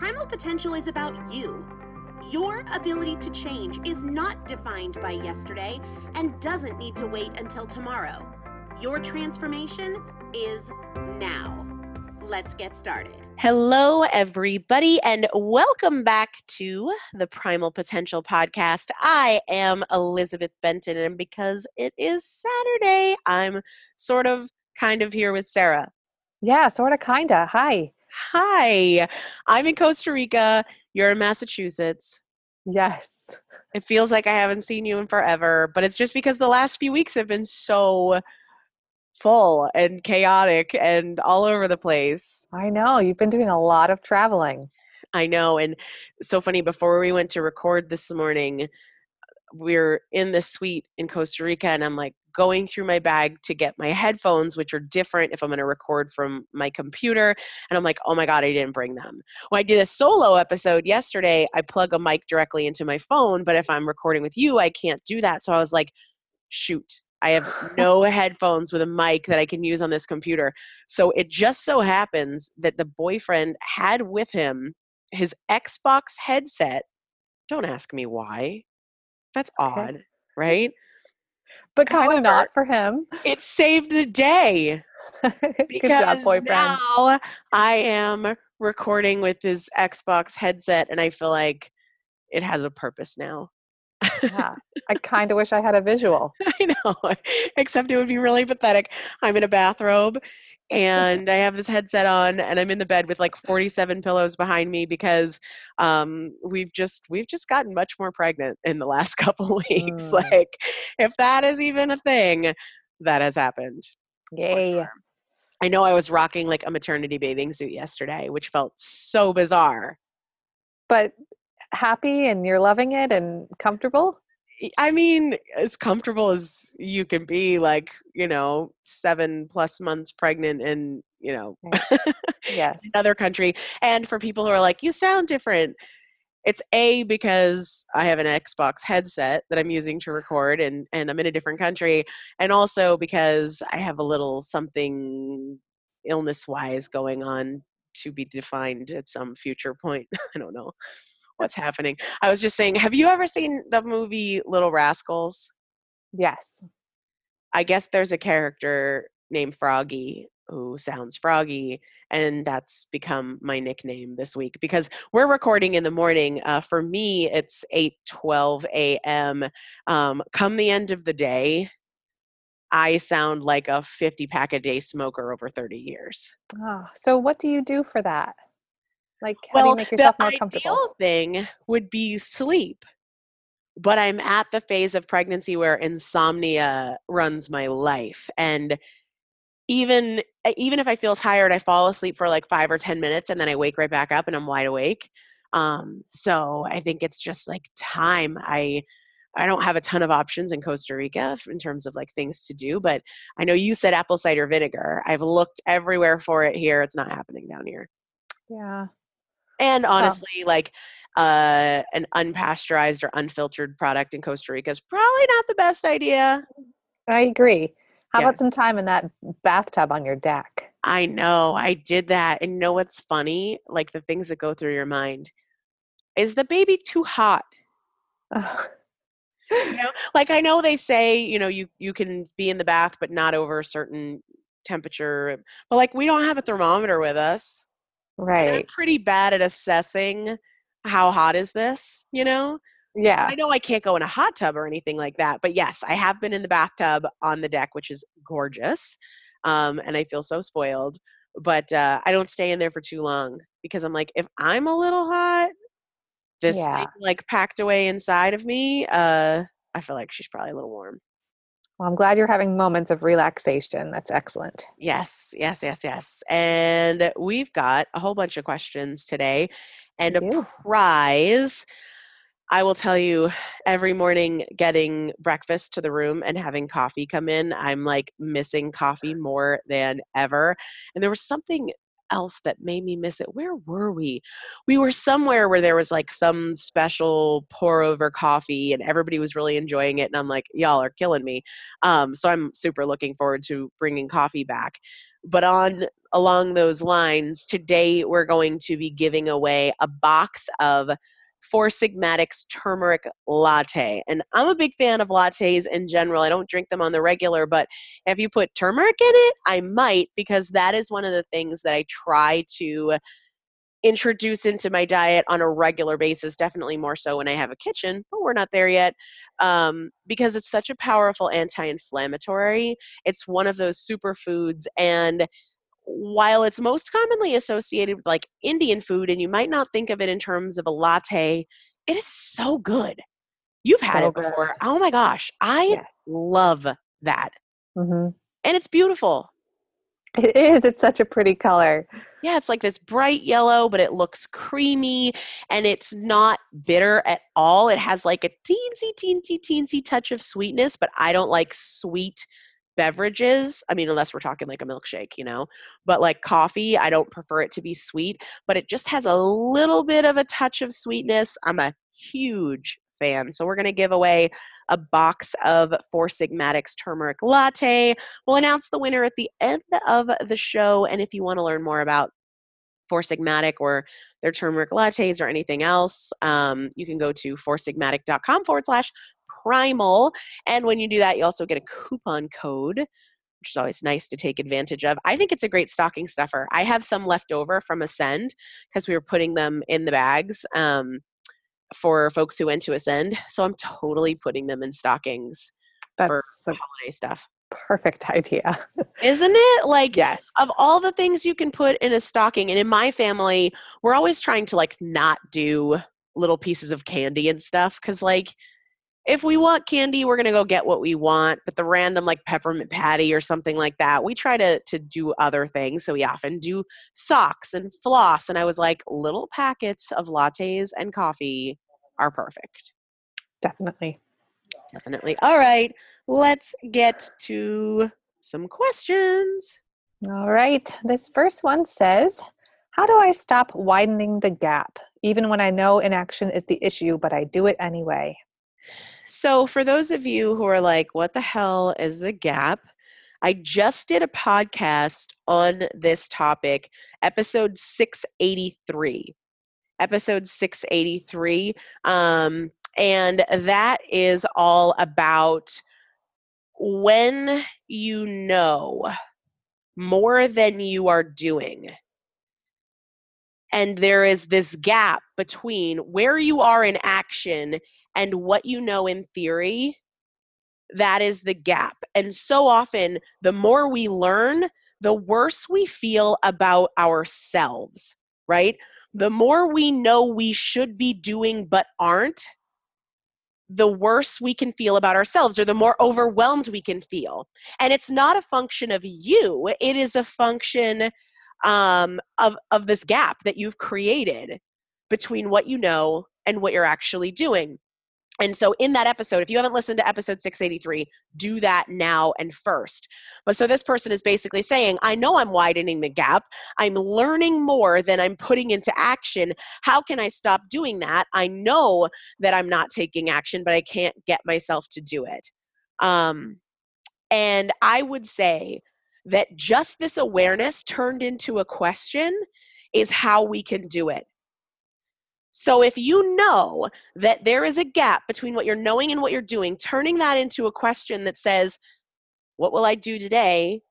Primal potential is about you. Your ability to change is not defined by yesterday and doesn't need to wait until tomorrow. Your transformation is now. Let's get started. Hello, everybody, and welcome back to the Primal Potential Podcast. I am Elizabeth Benton, and because it is Saturday, I'm sort of kind of here with Sarah. Yeah, sort of, kind of. Hi. Hi, I'm in Costa Rica. You're in Massachusetts. Yes. It feels like I haven't seen you in forever, but it's just because the last few weeks have been so full and chaotic and all over the place. I know. You've been doing a lot of traveling. I know. And so funny, before we went to record this morning, we're in the suite in Costa Rica, and I'm like going through my bag to get my headphones, which are different if I'm going to record from my computer. And I'm like, oh my God, I didn't bring them. When I did a solo episode yesterday, I plug a mic directly into my phone, but if I'm recording with you, I can't do that. So I was like, shoot. I have no headphones with a mic that I can use on this computer. So it just so happens that the boyfriend had with him his Xbox headset. Don't ask me why. That's Okay. odd, right? But kind of not for him. It saved the day Good job, boyfriend. now I am recording with his Xbox headset, and I feel like it has a purpose now. yeah. I kind of wish I had a visual. I know, except it would be really pathetic. I'm in a bathrobe. And I have this headset on, and I'm in the bed with like 47 pillows behind me because um, we've just we've just gotten much more pregnant in the last couple weeks. Mm. Like, if that is even a thing, that has happened. Yay. I know I was rocking like a maternity bathing suit yesterday, which felt so bizarre. But happy and you're loving it and comfortable? I- mean, as comfortable as you can be, like, you know, seven plus months pregnant and, you know, Yes. another country. And for people who are like, you sound different, it's A, because I have an Xbox headset that I'm using to record and, and I'm in a different country. And also because I have a little something illness wise going on to be defined at some future point. I don't know what's happening. I was just saying, have you ever seen the movie Little Rascals? Yes. I guess there's a character named Froggy who sounds froggy, and that's become my nickname this week because we're recording in the morning. Uh, for me, it's 8 12 a.m. Um, come the end of the day, I sound like a 50 pack a day smoker over 30 years. Oh, so what do you do for that? Like, how do you make yourself the more comfortable? ideal thing would be sleep. But I'm at the phase of pregnancy where insomnia runs my life. And even even if I feel tired, I fall asleep for like five or ten minutes and then I wake right back up and I'm wide awake. Um, so I think it's just like time. I I don't have a ton of options in Costa Rica in terms of like things to do, but I know you said apple cider vinegar. I've looked everywhere for it here. It's not happening down here. Yeah. And honestly, like uh, an unpasteurized or unfiltered product in Costa Rica is probably not the best idea. I agree. How Yeah. about some time in that bathtub on your deck? I know, I did that. And you know what's funny? Like the things that go through your mind. Is the baby too hot? You know, like I know they say, you know, you you can be in the bath but not over a certain temperature. But like we don't have a thermometer with us. And I'm right. pretty bad at assessing how hot is this, you know? Yeah. I know I can't go in a hot tub or anything like that, but yes, I have been in the bathtub on the deck, which is gorgeous, um, and I feel so spoiled. But uh, I don't stay in there for too long because I'm like, if I'm a little hot, this Yeah. thing like packed away inside of me, uh, I feel like she's probably a little warm. Well, I'm glad you're having moments of relaxation. That's excellent. Yes, yes, yes, yes. And we've got a whole bunch of questions today and a prize. I will tell you every morning getting breakfast to the room and having coffee come in, I'm like missing coffee more than ever. And there was something else that made me miss it. Where were we? We were somewhere where there was like some special pour over coffee and everybody was really enjoying it. And I'm like, y'all are killing me. Um, so I'm super looking forward to bringing coffee back. But on along those lines, today we're going to be giving away a box of Four Sigmatics turmeric latte. And I'm a big fan of lattes in general. I don't drink them on the regular, but if you put turmeric in it, I might because that is one of the things that I try to introduce into my diet on a regular basis definitely more so when i have a kitchen but we're not there yet um, because it's such a powerful anti-inflammatory it's one of those superfoods and while it's most commonly associated with like Indian food, and you might not think of it in terms of a latte, it is so good. You've had So it before. good. Oh my gosh. I Yes. love that. hmm And it's beautiful. It is. It's such a pretty color. Yeah, it's like this bright yellow, but it looks creamy and it's not bitter at all. It has like a teensy, teensy, teensy touch of sweetness, but I don't like sweet beverages. I mean, unless we're talking like a milkshake, you know, but like coffee, I don't prefer it to be sweet, but it just has a little bit of a touch of sweetness. I'm a huge fan. So we're going to give away a box of Four Sigmatics turmeric latte. We'll announce the winner at the end of the show. And if you want to learn more about Four Sigmatic or their turmeric lattes or anything else, um, you can go to foursigmatic.com forward slash primal. And when you do that, you also get a coupon code. Which is always nice to take advantage of. I think it's a great stocking stuffer. I have some left over from Ascend because we were putting them in the bags um, for folks who went to Ascend. So I'm totally putting them in stockings That's For- holiday stuff. perfect idea. Isn't it? Like yes. of all the things you can put in a stocking and in my family we're always trying to like not do little pieces of candy and stuff because like if we want candy we're going to go get what we want but the random like peppermint patty or something like that we try to to do other things so we often do socks and floss and i was like little packets of lattes and coffee are perfect Definitely. definitely all right let's get to some questions All right. This first one says, How do I stop widening the gap, even when I know inaction is the issue, but I do it anyway? So, for those of you who are like, what the hell is the gap? I just did a podcast on this topic, episode 683. Episode 683. Um, and that is all about when you know more than you are doing. And there is this gap between where you are in action and what you know in theory, that is the gap. And so often, the more we learn, the worse we feel about ourselves, right? The more we know we should be doing but aren't, the worse we can feel about ourselves or the more overwhelmed we can feel. And it's not a function of you, it is a function um, of, of this gap that you've created between what you know and what you're actually doing. And so, in that episode, if you haven't listened to episode 683, do that now and first. But so, this person is basically saying, I know I'm widening the gap. I'm learning more than I'm putting into action. How can I stop doing that? I know that I'm not taking action, but I can't get myself to do it. Um, and I would say that just this awareness turned into a question is how we can do it. So if you know that there is a gap between what you're knowing and what you're doing, turning that into a question that says, What will I do today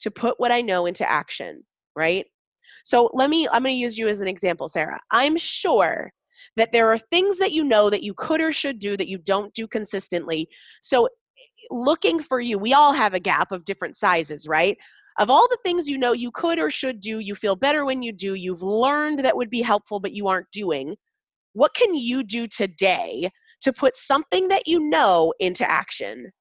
to put what I know into action? Right? So let me, I'm going to use you as an example, Sarah. I'm sure that there are things that you know that you could or should do that you don't do consistently. So eh, looking for you, we all have a gap of different sizes, right? Of all the things you know you could or should do, you feel better when you do, you've learned that would be helpful, but you aren't doing. What can you do today to put something that you know into action?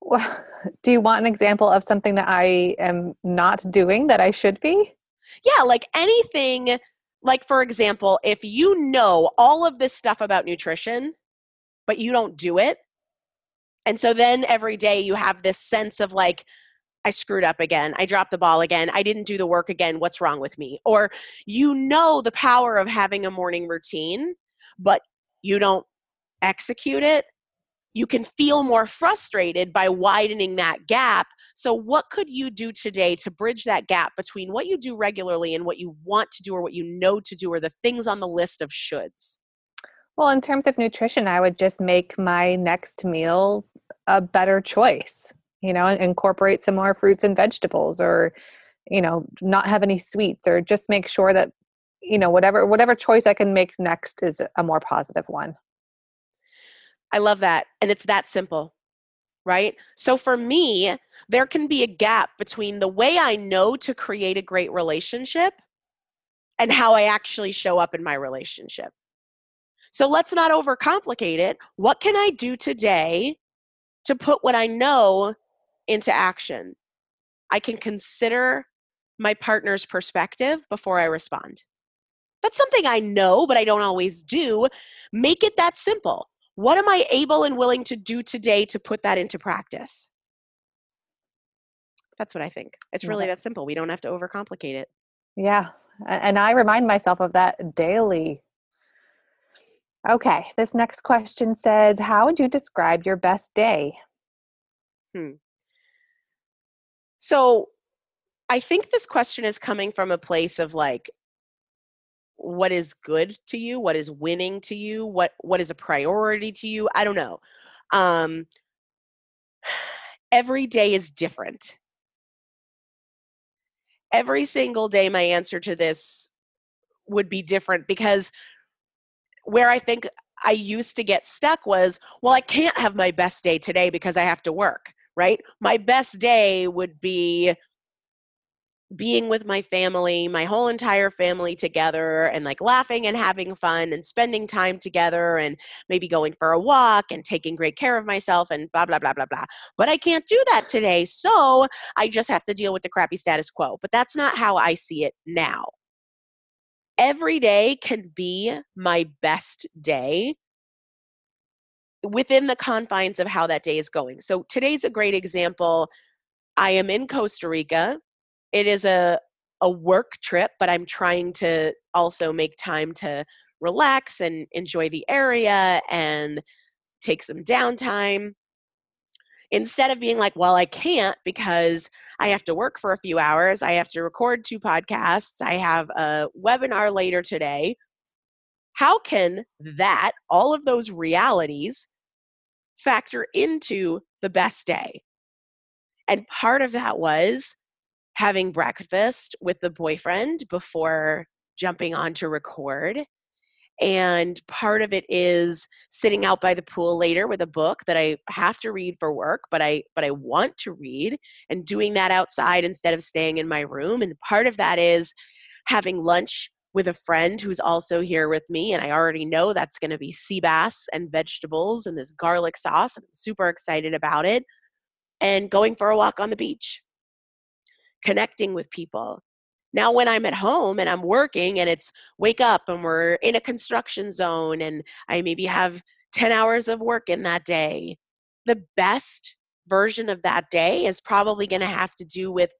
Well, do you want an example of something that I am not doing that I should be? Yeah, like anything, like for example, if you know all of this stuff about nutrition, but you don't do it, and so then every day you have this sense of like, I screwed up again. I dropped the ball again. I didn't do the work again. What's wrong with me? Or you know the power of having a morning routine, but you don't execute it. You can feel more frustrated by widening that gap. So, what could you do today to bridge that gap between what you do regularly and what you want to do or what you know to do or the things on the list of shoulds? Well, in terms of nutrition, I would just make my next meal a better choice, you know, incorporate some more fruits and vegetables or, you know, not have any sweets or just make sure that, you know, whatever whatever choice I can make next is a more positive one. I love that. And it's that simple. right? So for me, there can be a gap between the way I know to create a great relationship and how I actually show up in my relationship. So let's not overcomplicate it. What can I do today to put what I know into action? I can consider my partner's perspective before I respond. That's something I know, but I don't always do. Make it that simple. What am I able and willing to do today to put that into practice? That's what I think. It's really that simple. We don't have to overcomplicate it. Yeah. And I remind myself of that daily. Okay. This next question says How would you describe your best day? Hmm. So I think this question is coming from a place of like, what is good to you what is winning to you what what is a priority to you i don't know um every day is different every single day my answer to this would be different because where i think i used to get stuck was well i can't have my best day today because i have to work right my best day would be being with my family, my whole entire family together, and like laughing and having fun and spending time together and maybe going for a walk and taking great care of myself and blah, blah, blah, blah, blah. But I can't do that today. So I just have to deal with the crappy status quo. But that's not how I see it now. Every day can be my best day within the confines of how that day is going. So today's a great example. I am in Costa Rica it is a a work trip, but I'm trying to also make time to relax and enjoy the area and take some downtime instead of being like, well, I can't because I have to work for a few hours, I have to record two podcasts, I have a webinar later today. How can that, all of those realities, factor into the best day? And part of that was having breakfast with the boyfriend before jumping on to record. And part of it is sitting out by the pool later with a book that I have to read for work, but I but I want to read and doing that outside instead of staying in my room. And part of that is having lunch with a friend who's also here with me and I already know that's going to be sea bass and vegetables and this garlic sauce. I'm super excited about it. And going for a walk on the beach connecting with people. Now, when I'm at home and I'm working and it's wake up and we're in a construction zone and I maybe have 10 hours of work in that day, the best version of that day is probably going to have to do with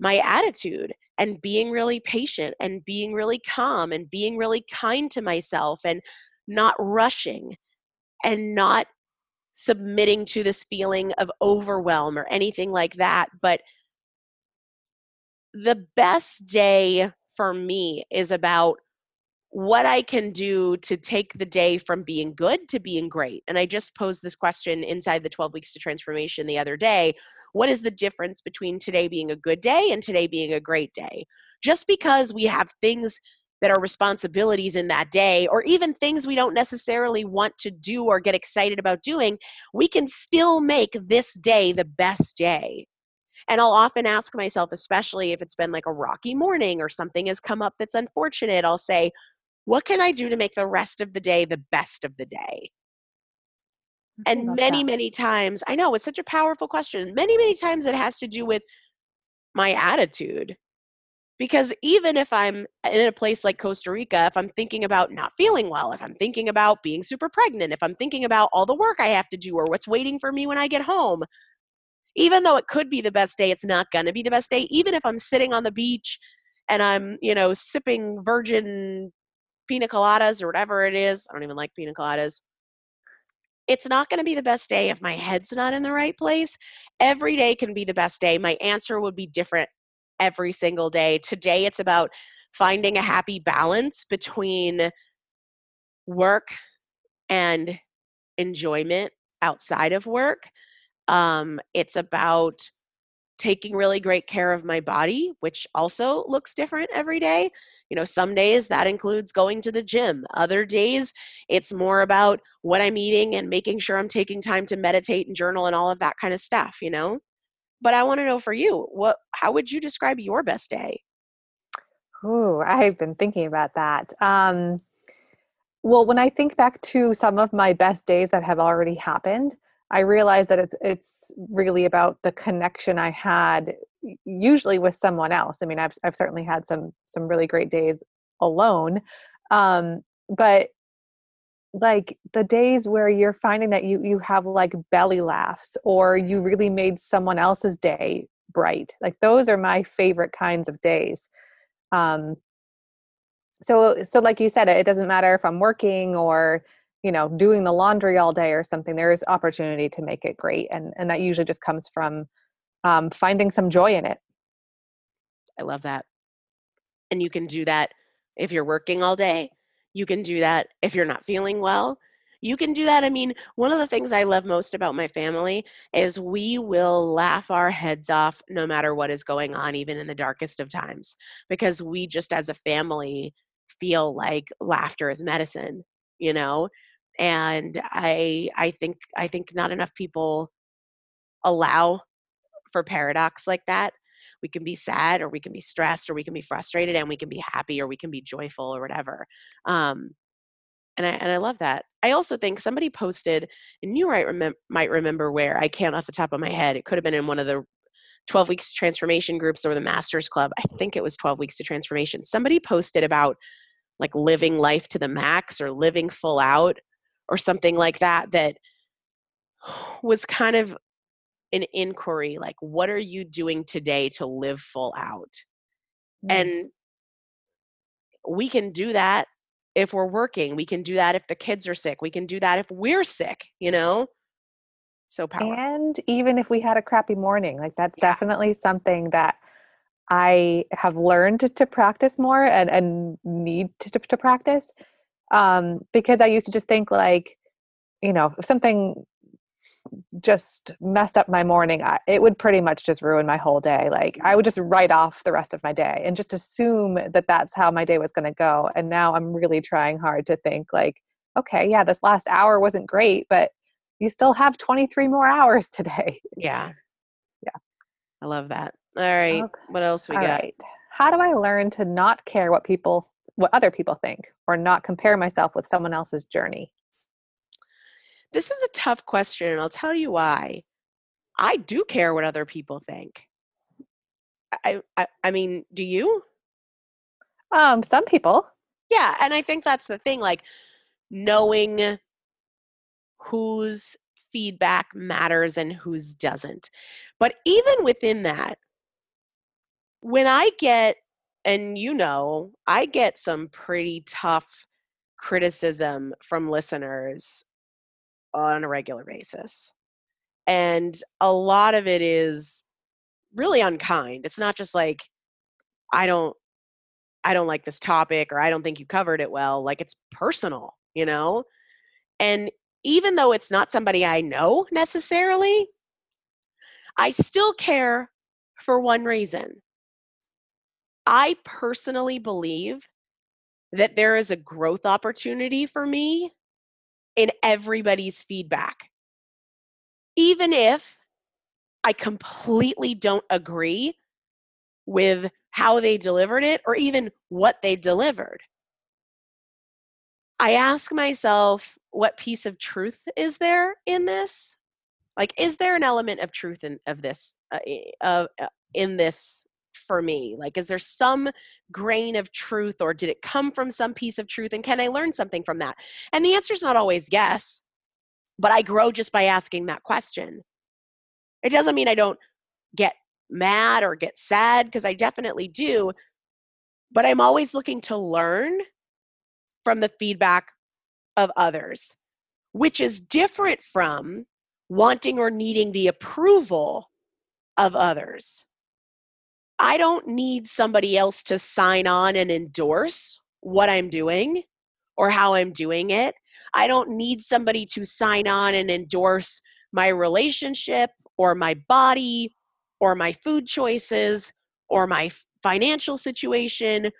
my attitude and being really patient and being really calm and being really kind to myself and not rushing and not submitting to this feeling of overwhelm or anything like that, but the best day for me is about what I can do to take the day from being good to being great. And I just posed this question inside the 12 weeks to transformation the other day. What is the difference between today being a good day and today being a great day? Just because we have things that are responsibilities in that day, or even things we don't necessarily want to do or get excited about doing, we can still make this day the best day. And I'll often ask myself, especially if it's been like a rocky morning or something has come up that's unfortunate, I'll say, what can I do to make the rest of the day the best of the day? And many, that. many times, I know it's such a powerful question. Many, many times it has to do with my attitude. Because even if I'm in a place like Costa Rica, if I'm thinking about not feeling well, if I'm thinking about being super pregnant, if I'm thinking about all the work I have to do or what's waiting for me when I get home, even though it could be the best day, it's not going to be the best day. Even if I'm sitting on the beach and I'm, you know, sipping virgin pina coladas or whatever it is. I don't even like pina coladas. It's not going to be the best day if my head's not in the right place. Every day can be the best day. My answer would be different every single day. Today, it's about finding a happy balance between work and enjoyment outside of work. Um, it's about taking really great care of my body, which also looks different every day. You know, some days that includes going to the gym. Other days it's more about what I'm eating and making sure I'm taking time to meditate and journal and all of that kind of stuff, you know? But I want to know for you, what how would you describe your best day? Ooh, I've been thinking about that. Um, well, when I think back to some of my best days that have already happened, I realize that it's it's really about the connection I had usually with someone else. I mean, I've I've certainly had some some really great days alone. Um, but like the days where you're finding that you you have like belly laughs or you really made someone else's day bright. Like those are my favorite kinds of days. Um so so like you said it doesn't matter if I'm working or you know doing the laundry all day or something there is opportunity to make it great and and that usually just comes from um, finding some joy in it. I love that. And you can do that if you're working all day you can do that if you're not feeling well you can do that i mean one of the things i love most about my family is we will laugh our heads off no matter what is going on even in the darkest of times because we just as a family feel like laughter is medicine you know and i i think i think not enough people allow for paradox like that we can be sad or we can be stressed or we can be frustrated and we can be happy or we can be joyful or whatever um and I and I love that. I also think somebody posted, and you might remember might remember where I can't off the top of my head. It could have been in one of the 12 weeks transformation groups or the Masters Club. I think it was 12 weeks to transformation. Somebody posted about like living life to the max or living full out or something like that that was kind of an inquiry like what are you doing today to live full out mm. and we can do that if we're working we can do that if the kids are sick we can do that if we're sick you know so powerful and even if we had a crappy morning like that's yeah. definitely something that i have learned to practice more and, and need to, to practice um, because I used to just think like, you know, if something just messed up my morning, I, it would pretty much just ruin my whole day. Like I would just write off the rest of my day and just assume that that's how my day was going to go. And now I'm really trying hard to think like, okay, yeah, this last hour wasn't great, but you still have 23 more hours today. Yeah. Yeah. I love that. All right. Okay. What else we All got? Right. How do I learn to not care what people what other people think or not compare myself with someone else's journey? This is a tough question, and I'll tell you why. I do care what other people think. I, I, I mean, do you? Um, some people. Yeah, and I think that's the thing, like knowing whose feedback matters and whose doesn't. But even within that, when I get and you know, I get some pretty tough criticism from listeners on a regular basis. And a lot of it is really unkind. It's not just like I don't I don't like this topic or I don't think you covered it well. Like it's personal, you know? And even though it's not somebody I know necessarily, I still care for one reason. I personally believe that there is a growth opportunity for me in everybody's feedback. Even if I completely don't agree with how they delivered it or even what they delivered. I ask myself, what piece of truth is there in this? Like, is there an element of truth in of this uh, uh, in this for me? Like, is there some grain of truth or did it come from some piece of truth? And can I learn something from that? And the answer is not always yes, but I grow just by asking that question. It doesn't mean I don't get mad or get sad because I definitely do, but I'm always looking to learn from the feedback of others, which is different from wanting or needing the approval of others. I don't need somebody else to sign on and endorse what I'm doing or how I'm doing it. I don't need somebody to sign on and endorse my relationship or my body or my food choices or my financial situation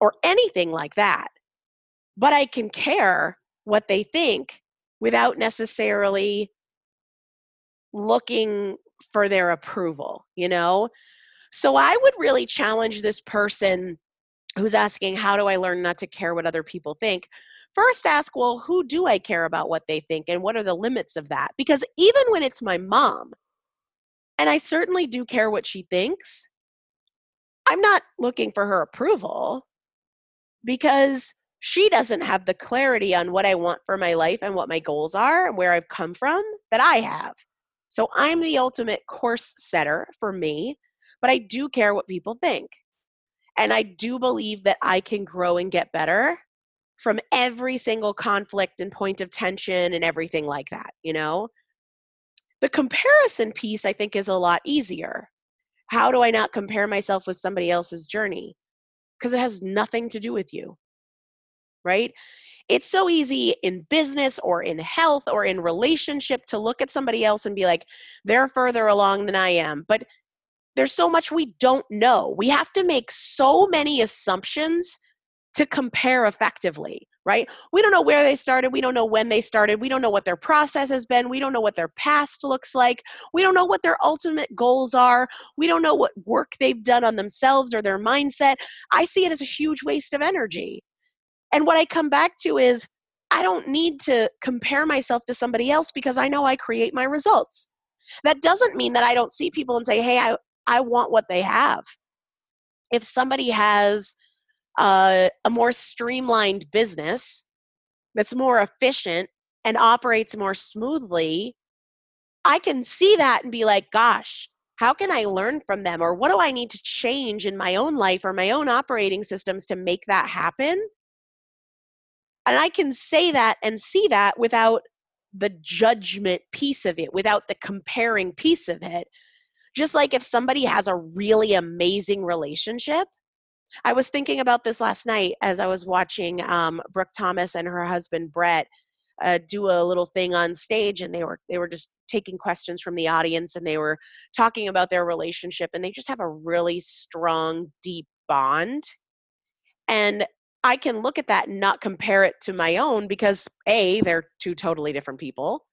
or anything like that. But I can care what they think without necessarily looking for their approval, you know? So I would really challenge this person who's asking, How do I learn not to care what other people think? First, ask, Well, who do I care about what they think and what are the limits of that? Because even when it's my mom, and I certainly do care what she thinks, I'm not looking for her approval because she doesn't have the clarity on what I want for my life and what my goals are and where I've come from that I have. So I'm the ultimate course setter for me, but I do care what people think. And I do believe that I can grow and get better from every single conflict and point of tension and everything like that, you know? The comparison piece, I think, is a lot easier. How do I not compare myself with somebody else's journey? Because it has nothing to do with you, right? It's so easy in business or in health or in relationship to look at somebody else and be like, they're further along than I am. But there's so much we don't know. We have to make so many assumptions to compare effectively, right? We don't know where they started. We don't know when they started. We don't know what their process has been. We don't know what their past looks like. We don't know what their ultimate goals are. We don't know what work they've done on themselves or their mindset. I see it as a huge waste of energy. And what I come back to is I don't need to compare myself to somebody else because I know I create my results. That doesn't mean that I don't see people and say, hey, I, I want what they have. If somebody has uh, a more streamlined business that's more efficient and operates more smoothly, I can see that and be like, gosh, how can I learn from them? Or what do I need to change in my own life or my own operating systems to make that happen? And I can say that and see that without the judgment piece of it, without the comparing piece of it. Just like if somebody has a really amazing relationship, I was thinking about this last night as I was watching um, Brooke Thomas and her husband Brett uh, do a little thing on stage, and they were they were just taking questions from the audience, and they were talking about their relationship, and they just have a really strong, deep bond. And I can look at that and not compare it to my own because A, they're two totally different people.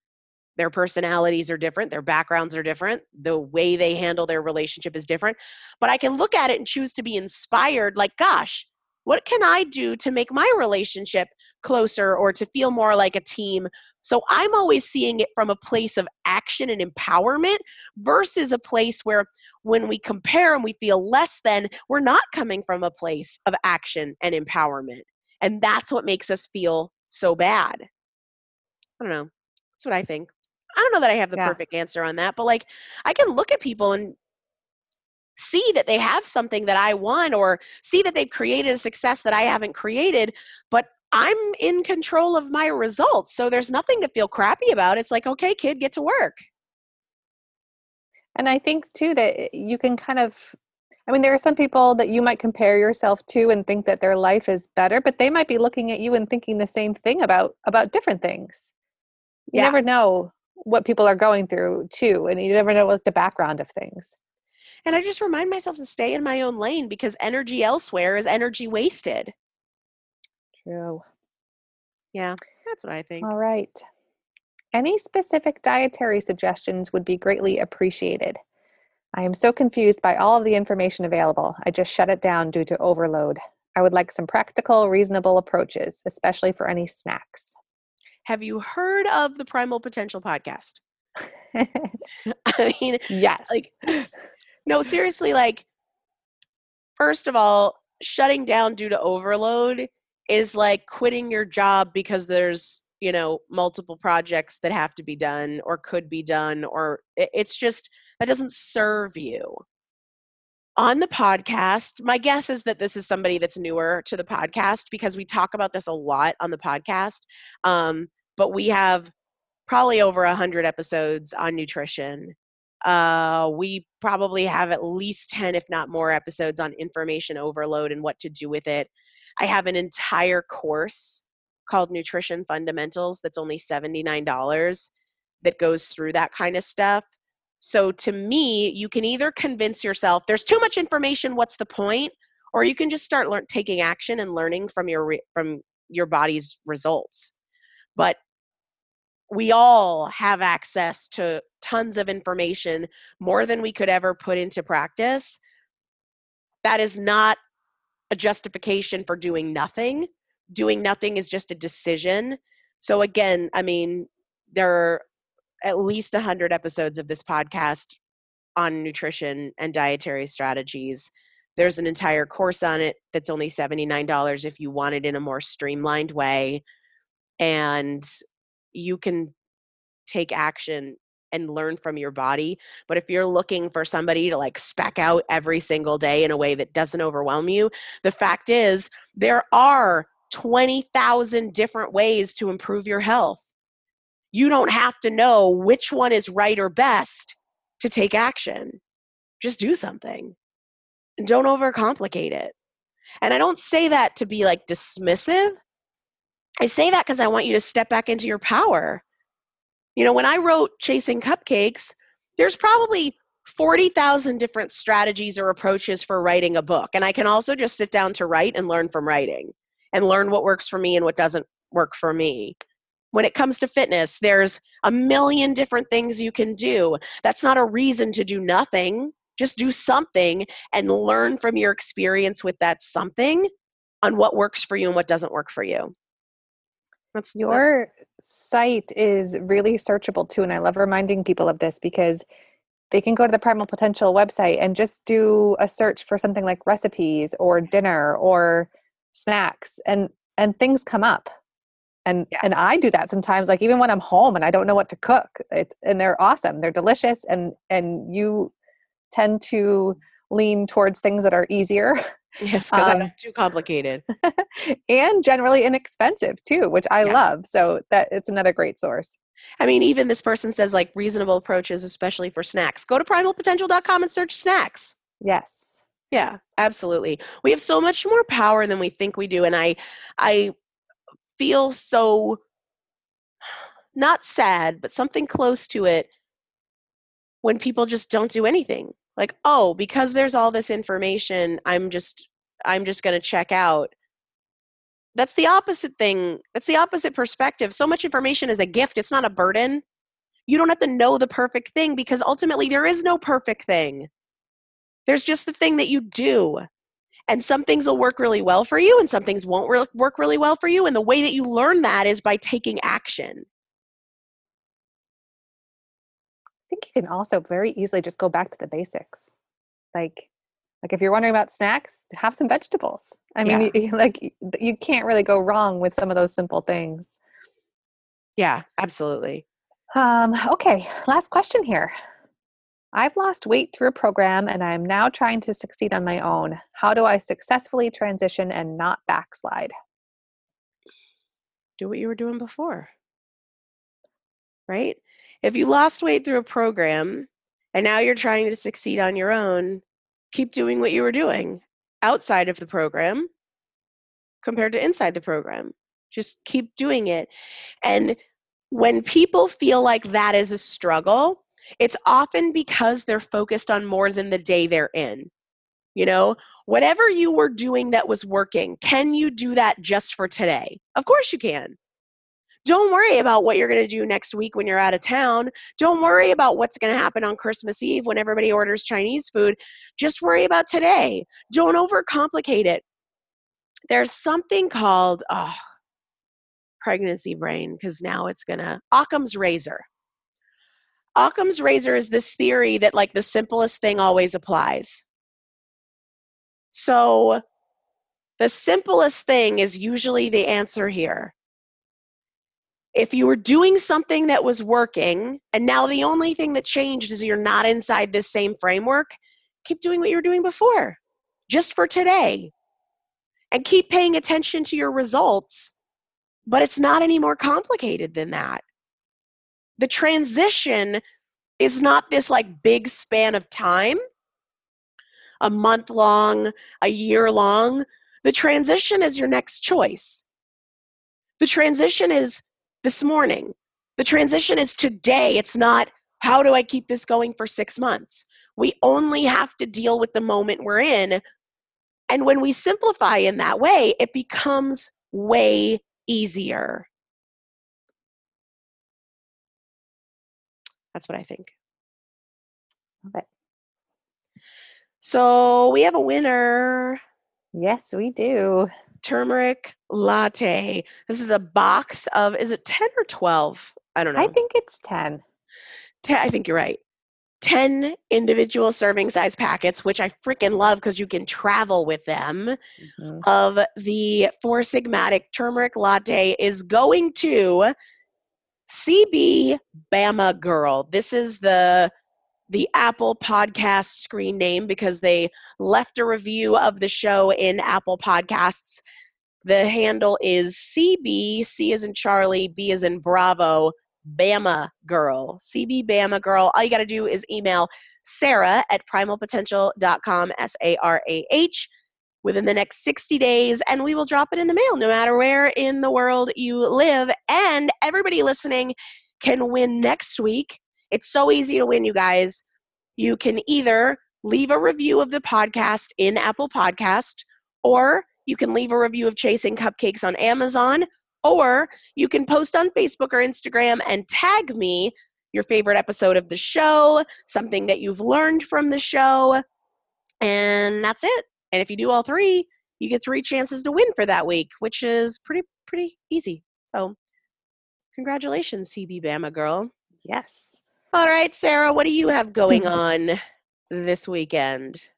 Their personalities are different, their backgrounds are different, the way they handle their relationship is different. But I can look at it and choose to be inspired like, gosh, what can I do to make my relationship closer or to feel more like a team? So I'm always seeing it from a place of action and empowerment versus a place where when we compare and we feel less than, we're not coming from a place of action and empowerment. And that's what makes us feel so bad. I don't know. That's what I think. I don't know that I have the yeah. perfect answer on that, but like I can look at people and see that they have something that I want or see that they've created a success that I haven't created, but I'm in control of my results. So there's nothing to feel crappy about. It's like, okay, kid, get to work. And I think too that eh, you can kind of I mean, there are some people that you might compare yourself to and think that their life is better, but they might be looking at you and thinking the same thing about about different things. You yeah. never know what people are going through too, and you never know what the background of things. And I just remind myself to stay in my own lane because energy elsewhere is energy wasted. True. Yeah, that's what I think. All right. Any specific dietary suggestions would be greatly appreciated. I am so confused by all of the information available. I just shut it down due to overload. I would like some practical, reasonable approaches, especially for any snacks. Have you heard of the Primal Potential podcast? I mean, yes. Like, no, seriously, like, first of all, shutting down due to overload is like quitting your job because there's you know multiple projects that have to be done or could be done or it's just that doesn't serve you on the podcast my guess is that this is somebody that's newer to the podcast because we talk about this a lot on the podcast um, but we have probably over a hundred episodes on nutrition uh, we probably have at least 10 if not more episodes on information overload and what to do with it i have an entire course called Nutrition Fundamentals that's only $79 that goes through that kind of stuff. So to me, you can either convince yourself there's too much information, what's the point? Or you can just start learn, taking action and learning from your from your body's results. But we all have access to tons of information, more than we could ever put into practice. That is not a justification for doing nothing. Doing nothing is just a decision. So, again, I mean, there are at least 100 episodes of this podcast on nutrition and dietary strategies. There's an entire course on it that's only $79 if you want it in a more streamlined way. And you can take action and learn from your body. But if you're looking for somebody to like spec out every single day in a way that doesn't overwhelm you, the fact is there are 20,000 different ways to improve your health. You don't have to know which one is right or best to take action. Just do something. And don't overcomplicate it. And I don't say that to be like dismissive. I say that because I want you to step back into your power you know, when I wrote Chasing Cupcakes, there's probably 40,000 different strategies or approaches for writing a book. And I can also just sit down to write and learn from writing and learn what works for me and what doesn't work for me. When it comes to fitness, there's a million different things you can do. That's not a reason to do nothing. Just do something and learn from your experience with that something on what works for you and what doesn't work for you. That's your that's... site is really searchable too, and I love reminding people of this because they can go to the Primal Potential website and just do a search for something like recipes or dinner or snacks, and and things come up. And yes. and I do that sometimes, like even when I'm home and I don't know what to cook, it's and they're awesome, they're delicious, and and you tend to lean towards things that are easier Yes, because um, I'm not too complicated. and generally inexpensive too, which I yeah. love. So that it's another great source. I mean, even this person says like reasonable approaches, especially for snacks. Go to primalpotential.com and search snacks. Yes. Yeah, absolutely. We have so much more power than we think we do. And I I feel so not sad, but something close to it when people just don't do anything. Like oh because there's all this information i'm just i'm just going to check out. That's the opposite thing that's the opposite perspective. So much information is a gift it's not a burden. You don't have to know the perfect thing because ultimately there is no perfect thing. There's just the thing that you do and some things will work really well for you and some things won't re- work really well for you and the way that you learn that is by taking action I think you can also very easily just go back to the basics. Like like if you're wondering about snacks, have some vegetables. I mean, yeah. you, like you can't really go wrong with some of those simple things. Yeah, absolutely. Um, okay, last question here. I've lost weight through a program and I'm now trying to succeed on my own. How do I successfully transition and not backslide? Do what you were doing before. Right? If you lost weight through a program and now you're trying to succeed on your own, keep doing what you were doing outside of the program compared to inside the program. Just keep doing it. And when people feel like that is a struggle, it's often because they're focused on more than the day they're in. You know, whatever you were doing that was working, can you do that just for today? Of course you can. Don't worry about what you're going to do next week when you're out of town. Don't worry about what's going to happen on Christmas Eve when everybody orders Chinese food. Just worry about today. Don't overcomplicate it. There's something called oh, pregnancy brain because now it's going to Occam's razor. Occam's razor is this theory that like the simplest thing always applies. So the simplest thing is usually the answer here if you were doing something that was working and now the only thing that changed is you're not inside this same framework, keep doing what you were doing before, just for today. And keep paying attention to your results, but it's not any more complicated than that. The transition is not this like big span of time, a month long, a year long. The transition is your next choice. The transition is this morning. The transition is today. It's not how do I keep this going for six months? We only have to deal with the moment we're in. And when we simplify in that way, it becomes way easier. That's what I think. Love it. So we have a winner Yes, we do. turmeric latte. This is a box of, is it 10 or 12? I don't know. I think it's 10. Te- I think you're right. 10 individual serving size packets, which I freaking love because you can travel with them, Mhm. of the Four Sigmatic Turmeric Latte is going to CB Bama Girl. This is the the Apple podcast screen name because they left a review of the show in Apple Podcasts. The handle is CB, C is in Charlie, B is in Bravo, Bama Girl. CB Bama Girl. All you got to do is email Sarah at primalpotential.com, S A R A H, within the next 60 days, and we will drop it in the mail no matter where in the world you live. And everybody listening can win next week. It's so easy to win, you guys. You can either leave a review of the podcast in Apple Podcast, or you can leave a review of Chasing Cupcakes on Amazon, or you can post on Facebook or Instagram and tag me your favorite episode of the show, something that you've learned from the show, and that's it. And if you do all three, you get three chances to win for that week, which is pretty pretty easy. So, congratulations, CB Bama girl. Yes. All right, Sarah, what do you have going on this weekend?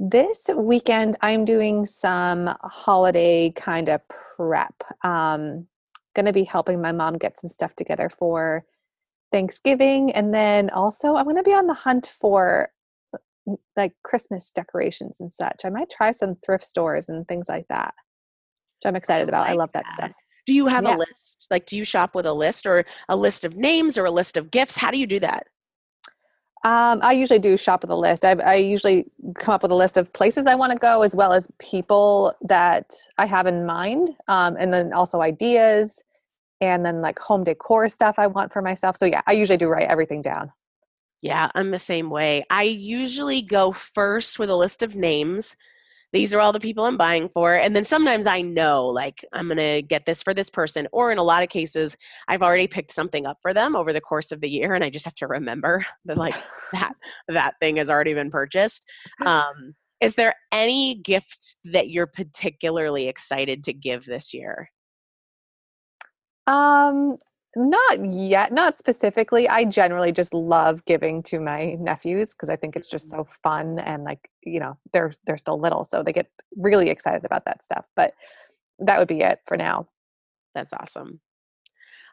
This weekend, I'm doing some holiday kind of prep. Um, going to be helping my mom get some stuff together for Thanksgiving. And then also, I'm going to be on the hunt for like Christmas decorations and such. I might try some thrift stores and things like that, which I'm excited about. I love that that. stuff. Do you have Yeah. a list? Like, do you shop with a list or a list of names or a list of gifts? How do you do that? Um, I usually do shop with a list. I, I usually come up with a list of places I want to go, as well as people that I have in mind, um, and then also ideas, and then like home decor stuff I want for myself. So yeah, I usually do write everything down. Yeah, I'm the same way. I usually go first with a list of names. These are all the people I'm buying for. And then sometimes I know, like, I'm going to get this for this person. Or in a lot of cases, I've already picked something up for them over the course of the year. And I just have to remember that, like, that, that thing has already been purchased. Um, is there any gift that you're particularly excited to give this year? Um, not yet, not specifically. I generally just love giving to my nephews because I think it's just so fun and like you know they're they're still little, so they get really excited about that stuff. But that would be it for now. That's awesome.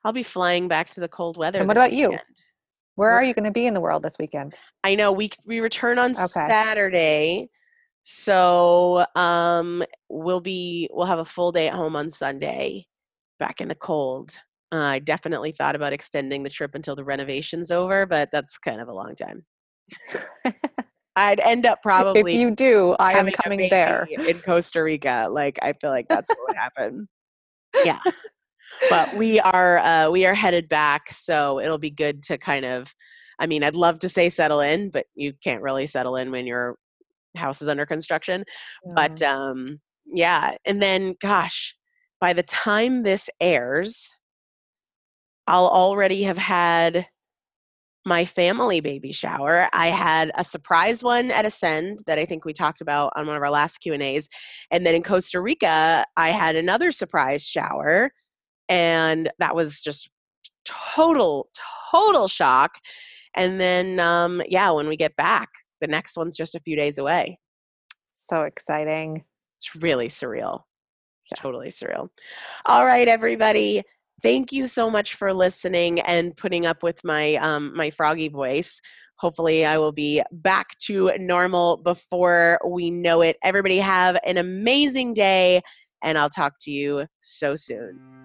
I'll be flying back to the cold weather. And what about you? weekend. Where Where- are you going to be in the world this weekend? I know we we return on Okay. Saturday, so um we'll be we'll have a full day at home on Sunday, back in the cold. Uh, I definitely thought about extending the trip until the renovation's over, but that's kind of a long time. I'd end up probably. if you do, I am coming there. in Costa Rica. Like I feel like that's what would happen. Yeah, but we are uh, we are headed back, so it'll be good to kind of. I mean, I'd love to say settle in, but you can't really settle in when your house is under construction. But um, yeah, and then gosh, by the time this airs, I'll already have had my family baby shower. I had a surprise one at Ascend that I think we talked about on one of our last Q and A's, and then in Costa Rica, I had another surprise shower, and that was just total total shock. And then um, yeah, when we get back, the next one's just a few days away. so exciting. It's really surreal. It's Yeah. totally surreal. All right, everybody. Thank you so much for listening and putting up with my um, my froggy voice. Hopefully, I will be back to normal before we know it. Everybody have an amazing day, and I'll talk to you so soon.